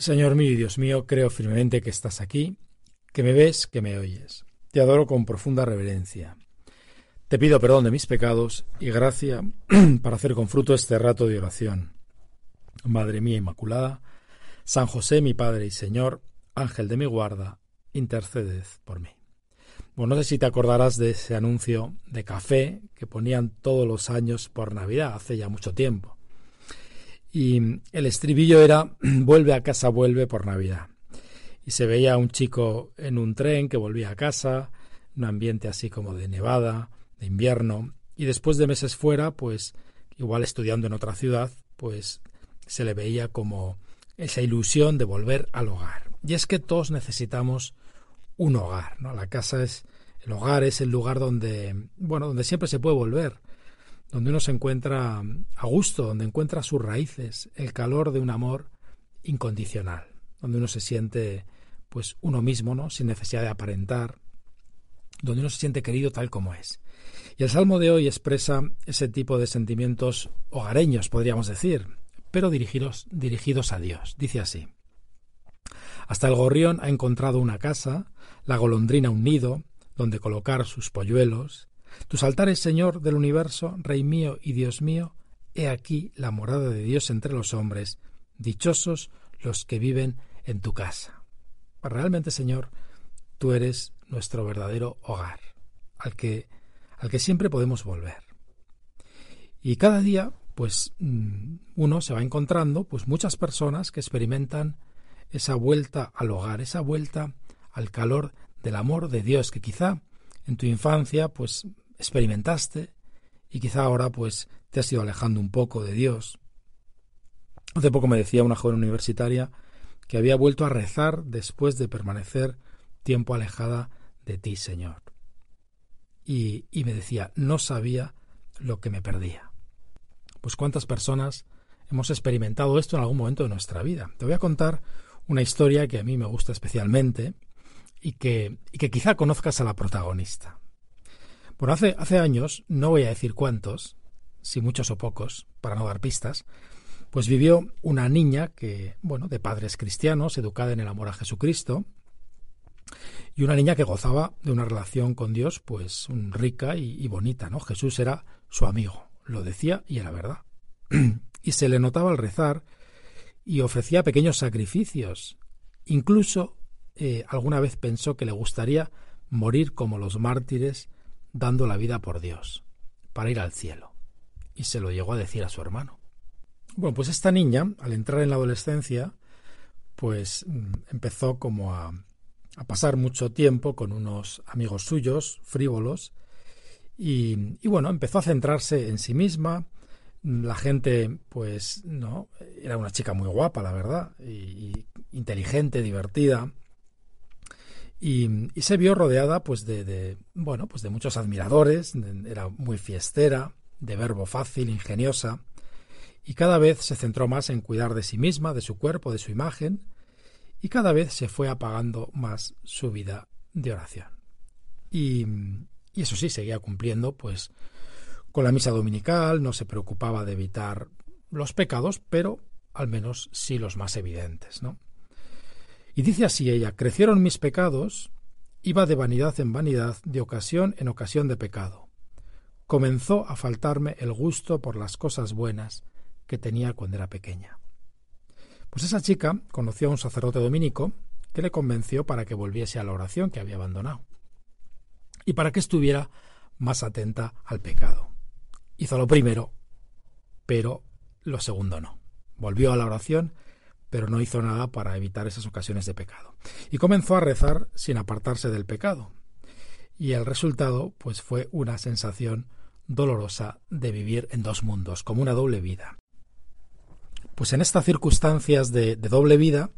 Señor mío y Dios mío, creo firmemente que estás aquí, que me ves, que me oyes. Te adoro con profunda reverencia. Te pido perdón de mis pecados y gracia para hacer con fruto este rato de oración. Madre mía Inmaculada, San José, mi Padre y Señor, Ángel de mi guarda, interceded por mí. Bueno, no sé si te acordarás de ese anuncio de café que ponían todos los años por Navidad, hace ya mucho tiempo y el estribillo era vuelve a casa, vuelve por Navidad. Y se veía un chico en un tren que volvía a casa, un ambiente así como de nevada, de invierno, y después de meses fuera, pues igual estudiando en otra ciudad, pues se le veía como esa ilusión de volver al hogar. Y es que todos necesitamos un hogar, ¿no? La casa es el hogar es el lugar donde, bueno, donde siempre se puede volver, donde uno se encuentra a gusto, donde encuentra sus raíces, el calor de un amor incondicional, donde uno se siente pues uno mismo, ¿no? sin necesidad de aparentar, donde uno se siente querido tal como es. Y el salmo de hoy expresa ese tipo de sentimientos hogareños, podríamos decir, pero dirigidos, dirigidos a Dios. Dice así: Hasta el gorrión ha encontrado una casa, la golondrina un nido donde colocar sus polluelos, tus altares, Señor del universo, Rey mío y Dios mío, he aquí la morada de Dios entre los hombres, dichosos los que viven en tu casa. Realmente, Señor, tú eres nuestro verdadero hogar, al que, al que siempre podemos volver. Y cada día, pues mm, uno se va encontrando, pues muchas personas que experimentan esa vuelta al hogar, esa vuelta al calor del amor de Dios, que quizá en tu infancia, pues experimentaste y quizá ahora pues te has ido alejando un poco de Dios. Hace poco me decía una joven universitaria que había vuelto a rezar después de permanecer tiempo alejada de ti, Señor. Y, y me decía, no sabía lo que me perdía. Pues cuántas personas hemos experimentado esto en algún momento de nuestra vida. Te voy a contar una historia que a mí me gusta especialmente y que, y que quizá conozcas a la protagonista. Bueno, hace, hace años, no voy a decir cuántos, si muchos o pocos, para no dar pistas, pues vivió una niña que, bueno, de padres cristianos, educada en el amor a Jesucristo, y una niña que gozaba de una relación con Dios, pues rica y, bonita, ¿no? Jesús era su amigo, lo decía y era verdad. y se le notaba al rezar y ofrecía pequeños sacrificios. Incluso eh, alguna vez pensó que le gustaría morir como los mártires dando la vida por Dios, para ir al cielo. Y se lo llegó a decir a su hermano. Bueno, pues esta niña, al entrar en la adolescencia, pues mm, empezó como a, pasar mucho tiempo con unos amigos suyos, frívolos, y, y, bueno, empezó a centrarse en sí misma. La gente, pues, no, era una chica muy guapa, la verdad, y, y inteligente, divertida, y, se vio rodeada pues de, bueno pues de muchos admiradores era muy fiestera de verbo fácil ingeniosa y cada vez se centró más en cuidar de sí misma de su cuerpo de su imagen y cada vez se fue apagando más su vida de oración. Y, y eso sí seguía cumpliendo pues con la misa dominical no se preocupaba de evitar los pecados pero al menos sí los más evidentes no y dice así ella, crecieron mis pecados, iba de vanidad en vanidad, de ocasión en ocasión de pecado. Comenzó a faltarme el gusto por las cosas buenas que tenía cuando era pequeña. Pues esa chica conoció a un sacerdote dominico que le convenció para que volviese a la oración que había abandonado y para que estuviera más atenta al pecado. Hizo lo primero, pero lo segundo no. Volvió a la oración pero no hizo nada para evitar esas ocasiones de pecado. Y comenzó a rezar sin apartarse del pecado. Y el resultado, pues, fue una sensación dolorosa de vivir en dos mundos, como una doble vida. Pues en estas circunstancias de, de doble vida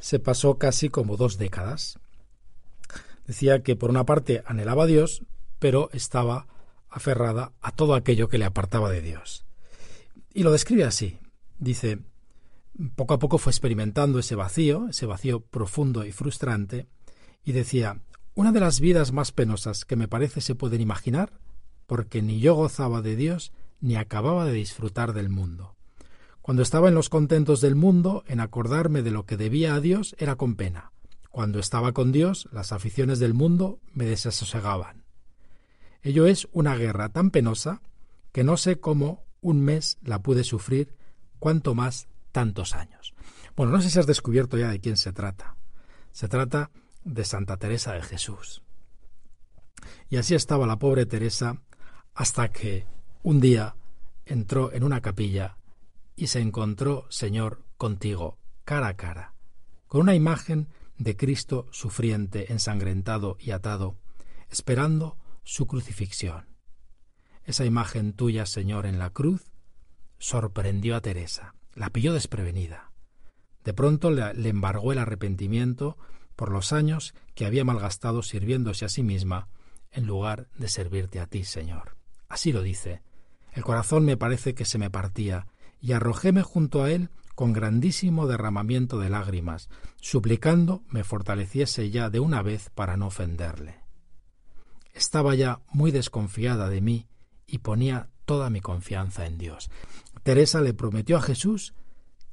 se pasó casi como dos décadas. Decía que por una parte anhelaba a Dios, pero estaba aferrada a todo aquello que le apartaba de Dios. Y lo describe así. Dice, poco a poco fue experimentando ese vacío, ese vacío profundo y frustrante, y decía, una de las vidas más penosas que me parece se pueden imaginar, porque ni yo gozaba de Dios ni acababa de disfrutar del mundo. Cuando estaba en los contentos del mundo, en acordarme de lo que debía a Dios era con pena. Cuando estaba con Dios, las aficiones del mundo me desasosegaban. Ello es una guerra tan penosa que no sé cómo un mes la pude sufrir, cuanto más tantos años. Bueno, no sé si has descubierto ya de quién se trata. Se trata de Santa Teresa de Jesús. Y así estaba la pobre Teresa hasta que un día entró en una capilla y se encontró, Señor, contigo, cara a cara, con una imagen de Cristo sufriente, ensangrentado y atado, esperando su crucifixión. Esa imagen tuya, Señor, en la cruz, sorprendió a Teresa, la pilló desprevenida. De pronto le, embargó el arrepentimiento por los años que había malgastado sirviéndose a sí misma en lugar de servirte a ti, Señor. Así lo dice. El corazón me parece que se me partía, y arrojéme junto a él con grandísimo derramamiento de lágrimas, suplicando me fortaleciese ya de una vez para no ofenderle. Estaba ya muy desconfiada de mí y ponía toda mi confianza en Dios. Teresa le prometió a Jesús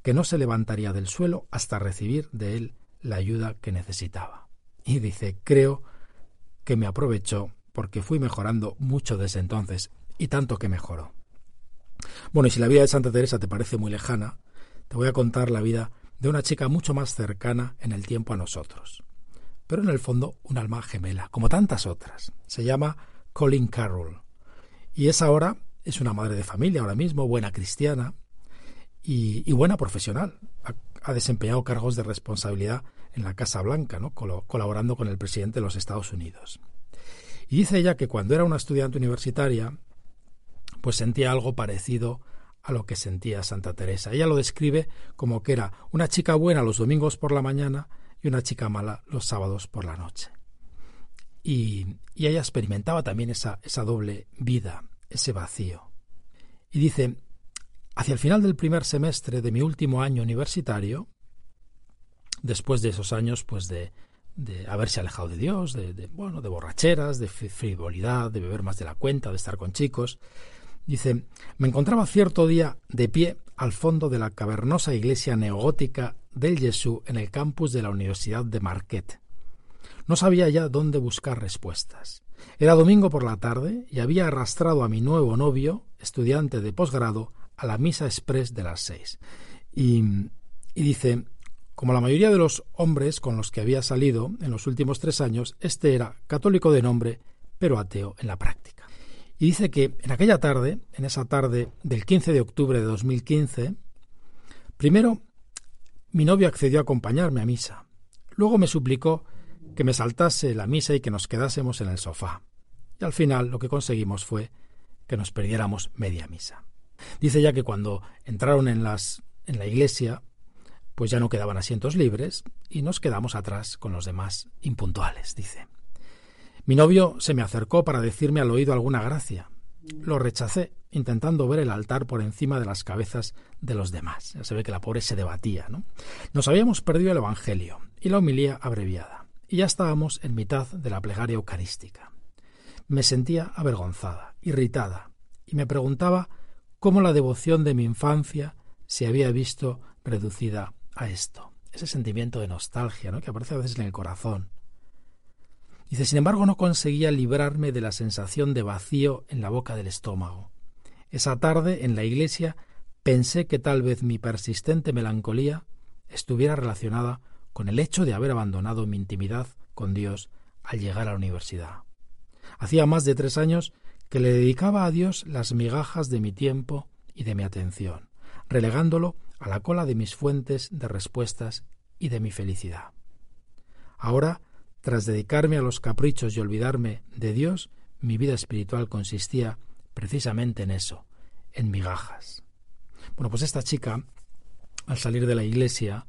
que no se levantaría del suelo hasta recibir de él la ayuda que necesitaba. Y dice, creo que me aprovechó porque fui mejorando mucho desde entonces, y tanto que mejoró. Bueno, y si la vida de Santa Teresa te parece muy lejana, te voy a contar la vida de una chica mucho más cercana en el tiempo a nosotros. Pero en el fondo un alma gemela, como tantas otras. Se llama Colin Carroll. Y es ahora, es una madre de familia ahora mismo, buena cristiana y, buena profesional. Ha, desempeñado cargos de responsabilidad en la Casa Blanca, ¿no? colaborando con el presidente de los Estados Unidos. Y dice ella que cuando era una estudiante universitaria, pues sentía algo parecido a lo que sentía Santa Teresa. Ella lo describe como que era una chica buena los domingos por la mañana y una chica mala los sábados por la noche. Y, y ella experimentaba también esa, esa doble vida, ese vacío. Y dice, hacia el final del primer semestre de mi último año universitario, después de esos años pues de, de haberse alejado de Dios, de, de, bueno, de borracheras, de frivolidad, de beber más de la cuenta, de estar con chicos, Dice, me encontraba cierto día de pie al fondo de la cavernosa iglesia neogótica del Jesús en el campus de la Universidad de Marquette. No sabía ya dónde buscar respuestas. Era domingo por la tarde y había arrastrado a mi nuevo novio, estudiante de posgrado, a la misa express de las seis. Y, y dice, como la mayoría de los hombres con los que había salido en los últimos tres años, este era católico de nombre, pero ateo en la práctica. Y dice que en aquella tarde, en esa tarde del 15 de octubre de 2015, primero mi novio accedió a acompañarme a misa. Luego me suplicó que me saltase la misa y que nos quedásemos en el sofá. Y al final lo que conseguimos fue que nos perdiéramos media misa. Dice ya que cuando entraron en las en la iglesia, pues ya no quedaban asientos libres y nos quedamos atrás con los demás impuntuales, dice. Mi novio se me acercó para decirme al oído alguna gracia. Lo rechacé, intentando ver el altar por encima de las cabezas de los demás. Ya se ve que la pobre se debatía, ¿no? Nos habíamos perdido el Evangelio y la homilía abreviada, y ya estábamos en mitad de la plegaria eucarística. Me sentía avergonzada, irritada, y me preguntaba cómo la devoción de mi infancia se había visto reducida a esto. Ese sentimiento de nostalgia, ¿no? que aparece a veces en el corazón, Dice, sin embargo, no conseguía librarme de la sensación de vacío en la boca del estómago. Esa tarde, en la iglesia, pensé que tal vez mi persistente melancolía estuviera relacionada con el hecho de haber abandonado mi intimidad con Dios al llegar a la universidad. Hacía más de tres años que le dedicaba a Dios las migajas de mi tiempo y de mi atención, relegándolo a la cola de mis fuentes de respuestas y de mi felicidad. Ahora tras dedicarme a los caprichos y olvidarme de Dios, mi vida espiritual consistía precisamente en eso, en migajas. Bueno, pues esta chica, al salir de la iglesia,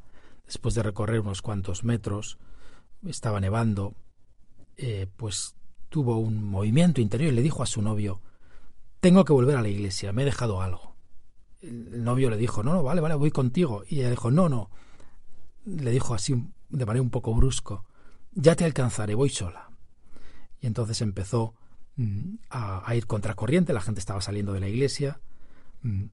después de recorrer unos cuantos metros, estaba nevando, eh, pues tuvo un movimiento interior y le dijo a su novio, tengo que volver a la iglesia, me he dejado algo. El novio le dijo, no, no, vale, vale, voy contigo. Y ella dijo, no, no. Le dijo así de manera un poco brusco, ya te alcanzaré, voy sola. Y entonces empezó mm, a, ir contracorriente, la gente estaba saliendo de la iglesia, mm,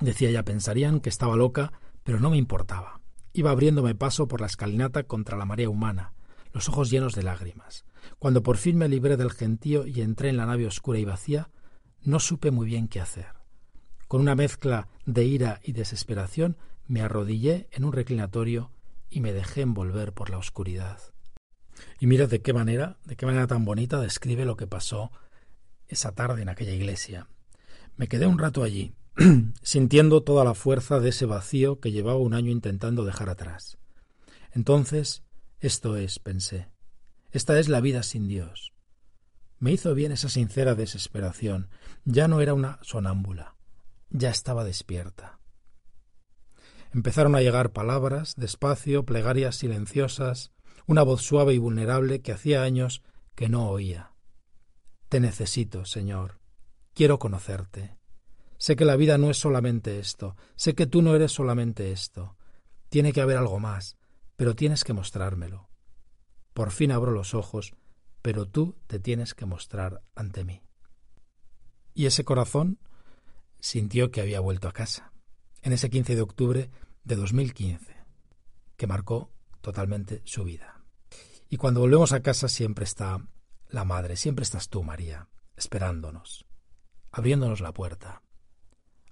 Decía ya, pensarían que estaba loca, pero no me importaba. Iba abriéndome paso por la escalinata contra la marea humana, los ojos llenos de lágrimas. Cuando por fin me libré del gentío y entré en la nave oscura y vacía, no supe muy bien qué hacer. Con una mezcla de ira y desesperación, me arrodillé en un reclinatorio y me dejé envolver por la oscuridad. Y mira de qué manera, de qué manera tan bonita describe lo que pasó esa tarde en aquella iglesia. Me quedé un rato allí, sintiendo toda la fuerza de ese vacío que llevaba un año intentando dejar atrás. Entonces, esto es, pensé, esta es la vida sin Dios. Me hizo bien esa sincera desesperación. Ya no era una sonámbula, ya estaba despierta. Empezaron a llegar palabras, despacio, plegarias silenciosas, una voz suave y vulnerable que hacía años que no oía. Te necesito, Señor. Quiero conocerte. Sé que la vida no es solamente esto, sé que tú no eres solamente esto. Tiene que haber algo más, pero tienes que mostrármelo. Por fin abro los ojos, pero tú te tienes que mostrar ante mí. Y ese corazón sintió que había vuelto a casa, en ese 15 de octubre de 2015, que marcó totalmente su vida. Y cuando volvemos a casa siempre está la madre, siempre estás tú, María, esperándonos, abriéndonos la puerta.